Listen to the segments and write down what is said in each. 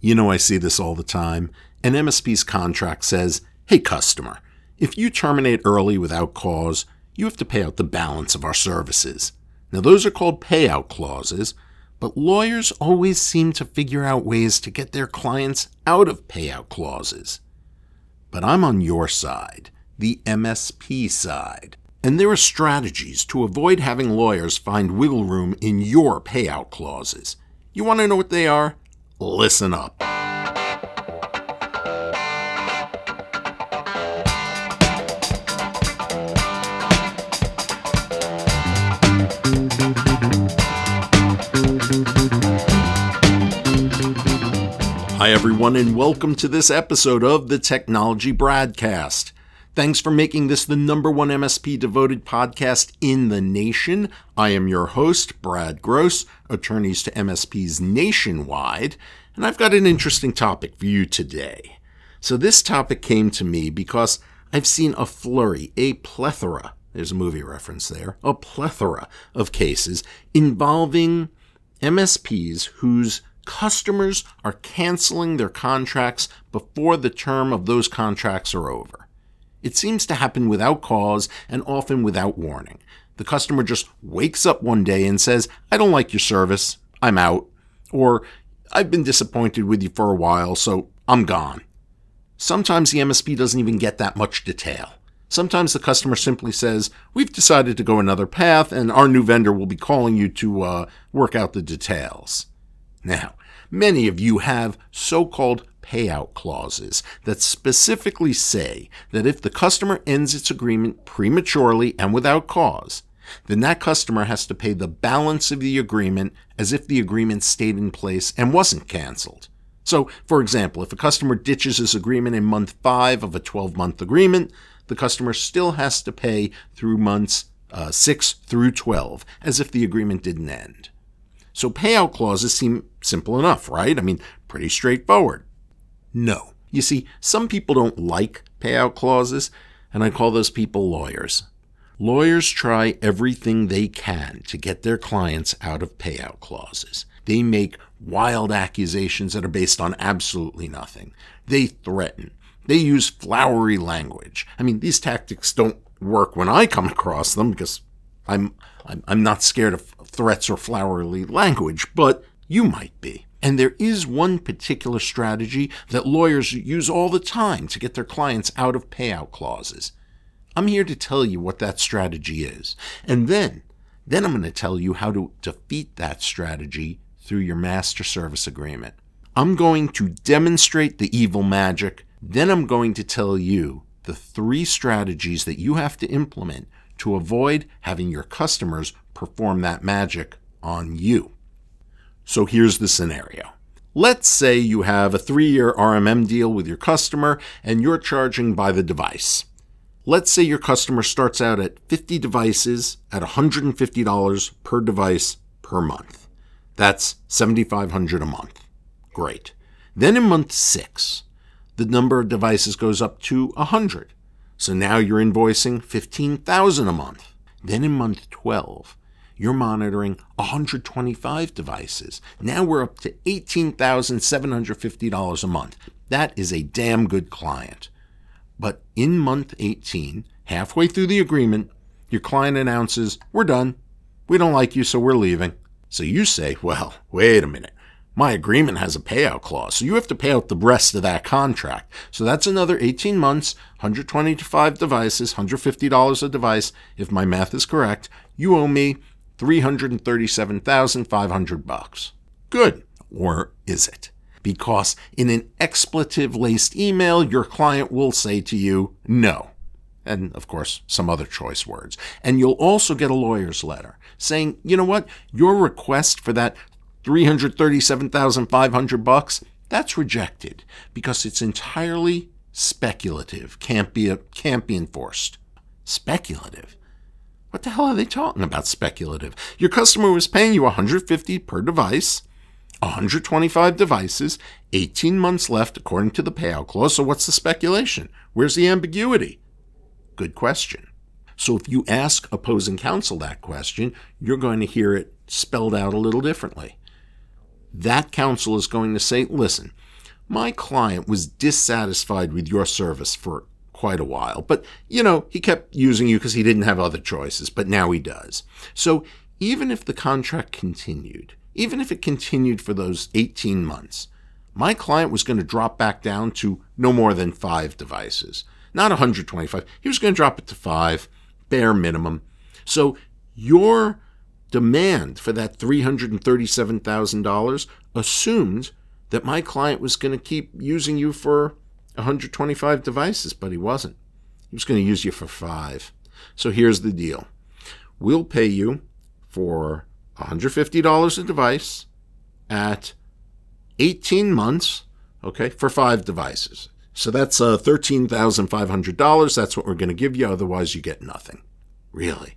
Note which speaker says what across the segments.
Speaker 1: You know, I see this all the time. An MSP's contract says, Hey, customer, if you terminate early without cause, you have to pay out the balance of our services. Now, those are called payout clauses, but lawyers always seem to figure out ways to get their clients out of payout clauses. But I'm on your side, the MSP side. And there are strategies to avoid having lawyers find wiggle room in your payout clauses. You want to know what they are? Listen up. Hi, everyone, and welcome to this episode of the Technology Bradcast. Thanks for making this the number one MSP devoted podcast in the nation. I am your host, Brad Gross, attorneys to MSPs nationwide, and I've got an interesting topic for you today. So, this topic came to me because I've seen a flurry, a plethora, there's a movie reference there, a plethora of cases involving MSPs whose customers are canceling their contracts before the term of those contracts are over. It seems to happen without cause and often without warning. The customer just wakes up one day and says, I don't like your service, I'm out. Or, I've been disappointed with you for a while, so I'm gone. Sometimes the MSP doesn't even get that much detail. Sometimes the customer simply says, We've decided to go another path, and our new vendor will be calling you to uh, work out the details. Now, Many of you have so called payout clauses that specifically say that if the customer ends its agreement prematurely and without cause, then that customer has to pay the balance of the agreement as if the agreement stayed in place and wasn't canceled. So, for example, if a customer ditches his agreement in month five of a 12 month agreement, the customer still has to pay through months uh, 6 through 12 as if the agreement didn't end. So payout clauses seem simple enough, right? I mean, pretty straightforward. No. You see, some people don't like payout clauses, and I call those people lawyers. Lawyers try everything they can to get their clients out of payout clauses. They make wild accusations that are based on absolutely nothing. They threaten. They use flowery language. I mean, these tactics don't work when I come across them because I'm, I'm, I'm not scared of threats or flowery language, but you might be. And there is one particular strategy that lawyers use all the time to get their clients out of payout clauses. I'm here to tell you what that strategy is. And then, then I'm going to tell you how to defeat that strategy through your master service agreement. I'm going to demonstrate the evil magic. Then I'm going to tell you the three strategies that you have to implement to avoid having your customers perform that magic on you. So here's the scenario. Let's say you have a three year RMM deal with your customer and you're charging by the device. Let's say your customer starts out at 50 devices at $150 per device per month. That's $7,500 a month. Great. Then in month 6, the number of devices goes up to 100. So now you're invoicing 15,000 a month. Then in month 12, you're monitoring 125 devices. Now we're up to $18,750 a month. That is a damn good client. But in month 18, halfway through the agreement, your client announces, We're done. We don't like you, so we're leaving. So you say, Well, wait a minute my agreement has a payout clause. So you have to pay out the rest of that contract. So that's another 18 months, 125 devices, $150 a device. If my math is correct, you owe me 337,500 bucks. Good. Or is it? Because in an expletive laced email, your client will say to you, no. And of course, some other choice words. And you'll also get a lawyer's letter saying, you know what? Your request for that 337,500 bucks, that's rejected because it's entirely speculative, can't be can't be enforced. Speculative. What the hell are they talking about speculative? Your customer was paying you 150 per device, 125 devices, 18 months left according to the payout clause. So what's the speculation? Where's the ambiguity? Good question. So if you ask opposing counsel that question, you're going to hear it spelled out a little differently that counsel is going to say, listen, My client was dissatisfied with your service for quite a while, but you know, he kept using you because he didn't have other choices, but now he does. So even if the contract continued, even if it continued for those 18 months, my client was going to drop back down to no more than five devices, not 125. He was going to drop it to five, bare minimum. So your demand for that $337,000 assumed that my client was going to keep using you for 125 devices, but he wasn't. He was going to use you for five. So here's the deal we'll pay you for $150 a device at 18 months, okay, for five devices. So that's uh, $13,500. That's what we're going to give you. Otherwise, you get nothing. Really?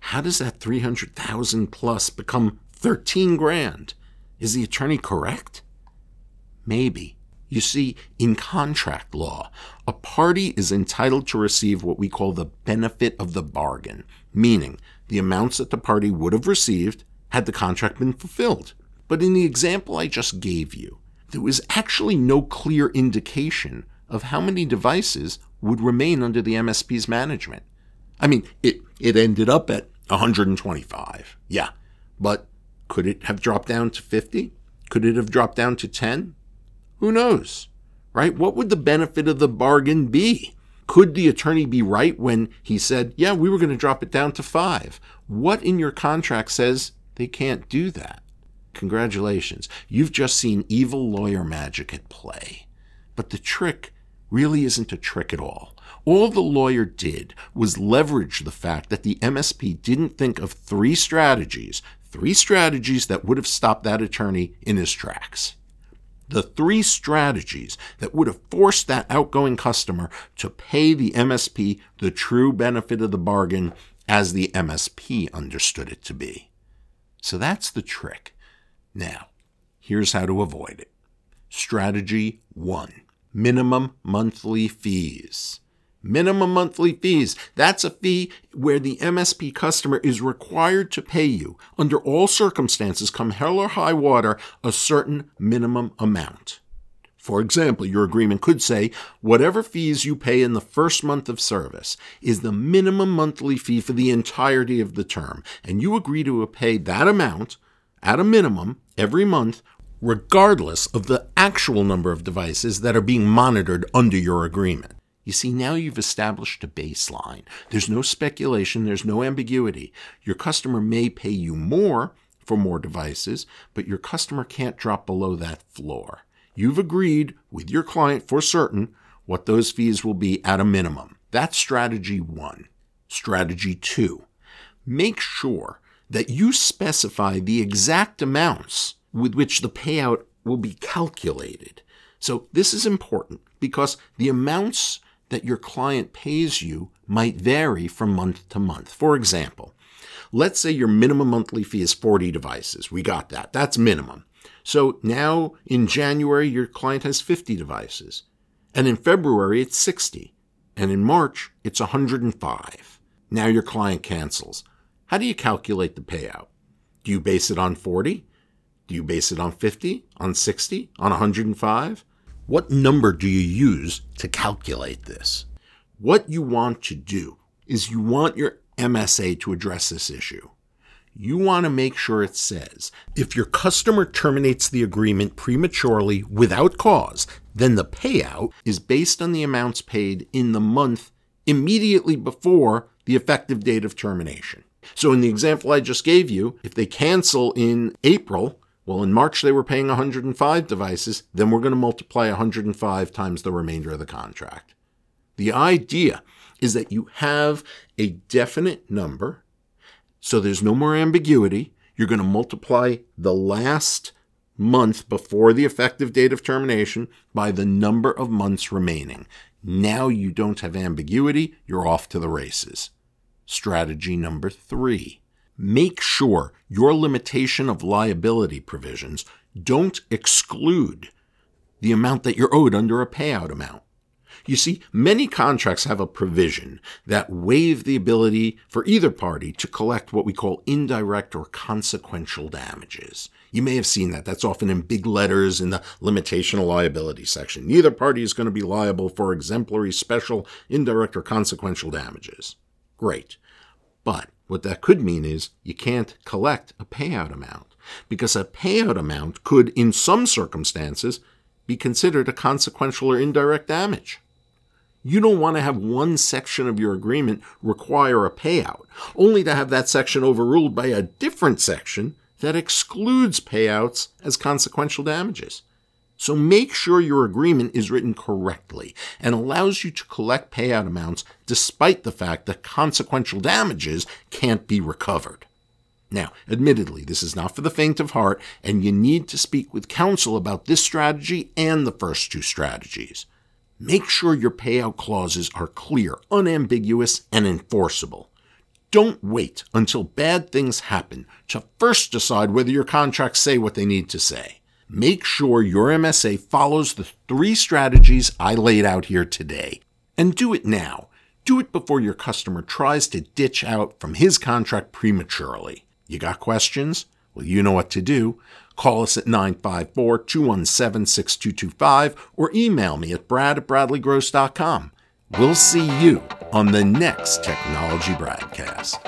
Speaker 1: How does that 300,000 plus become 13 grand? Is the attorney correct? Maybe. You see, in contract law, a party is entitled to receive what we call the benefit of the bargain, meaning the amounts that the party would have received had the contract been fulfilled. But in the example I just gave you, there was actually no clear indication of how many devices would remain under the MSP's management. I mean, it, it ended up at 125. Yeah. But could it have dropped down to 50? Could it have dropped down to 10? Who knows? Right? What would the benefit of the bargain be? Could the attorney be right when he said, yeah, we were going to drop it down to five? What in your contract says they can't do that? Congratulations. You've just seen evil lawyer magic at play. But the trick really isn't a trick at all. All the lawyer did was leverage the fact that the MSP didn't think of three strategies, three strategies that would have stopped that attorney in his tracks the three strategies that would have forced that outgoing customer to pay the MSP the true benefit of the bargain as the MSP understood it to be. So that's the trick. Now, here's how to avoid it. Strategy one minimum monthly fees. Minimum monthly fees. That's a fee where the MSP customer is required to pay you, under all circumstances, come hell or high water, a certain minimum amount. For example, your agreement could say whatever fees you pay in the first month of service is the minimum monthly fee for the entirety of the term, and you agree to pay that amount at a minimum every month, regardless of the actual number of devices that are being monitored under your agreement. You see, now you've established a baseline. There's no speculation, there's no ambiguity. Your customer may pay you more for more devices, but your customer can't drop below that floor. You've agreed with your client for certain what those fees will be at a minimum. That's strategy one. Strategy two make sure that you specify the exact amounts with which the payout will be calculated. So, this is important because the amounts that your client pays you might vary from month to month. For example, let's say your minimum monthly fee is 40 devices. We got that. That's minimum. So now in January, your client has 50 devices. And in February, it's 60. And in March, it's 105. Now your client cancels. How do you calculate the payout? Do you base it on 40? Do you base it on 50? On 60? On 105? What number do you use to calculate this? What you want to do is you want your MSA to address this issue. You want to make sure it says if your customer terminates the agreement prematurely without cause, then the payout is based on the amounts paid in the month immediately before the effective date of termination. So, in the example I just gave you, if they cancel in April, well, in March they were paying 105 devices, then we're going to multiply 105 times the remainder of the contract. The idea is that you have a definite number, so there's no more ambiguity. You're going to multiply the last month before the effective date of termination by the number of months remaining. Now you don't have ambiguity, you're off to the races. Strategy number three make sure your limitation of liability provisions don't exclude the amount that you're owed under a payout amount. You see, many contracts have a provision that waive the ability for either party to collect what we call indirect or consequential damages. You may have seen that. That's often in big letters in the limitation of liability section. Neither party is going to be liable for exemplary, special, indirect, or consequential damages. Great. But what that could mean is you can't collect a payout amount because a payout amount could, in some circumstances, be considered a consequential or indirect damage. You don't want to have one section of your agreement require a payout, only to have that section overruled by a different section that excludes payouts as consequential damages. So make sure your agreement is written correctly and allows you to collect payout amounts despite the fact that consequential damages can't be recovered. Now, admittedly, this is not for the faint of heart, and you need to speak with counsel about this strategy and the first two strategies. Make sure your payout clauses are clear, unambiguous, and enforceable. Don't wait until bad things happen to first decide whether your contracts say what they need to say. Make sure your MSA follows the three strategies I laid out here today. And do it now. Do it before your customer tries to ditch out from his contract prematurely. You got questions? Well, you know what to do. Call us at 954 217 6225 or email me at brad at bradleygross.com. We'll see you on the next Technology Bradcast.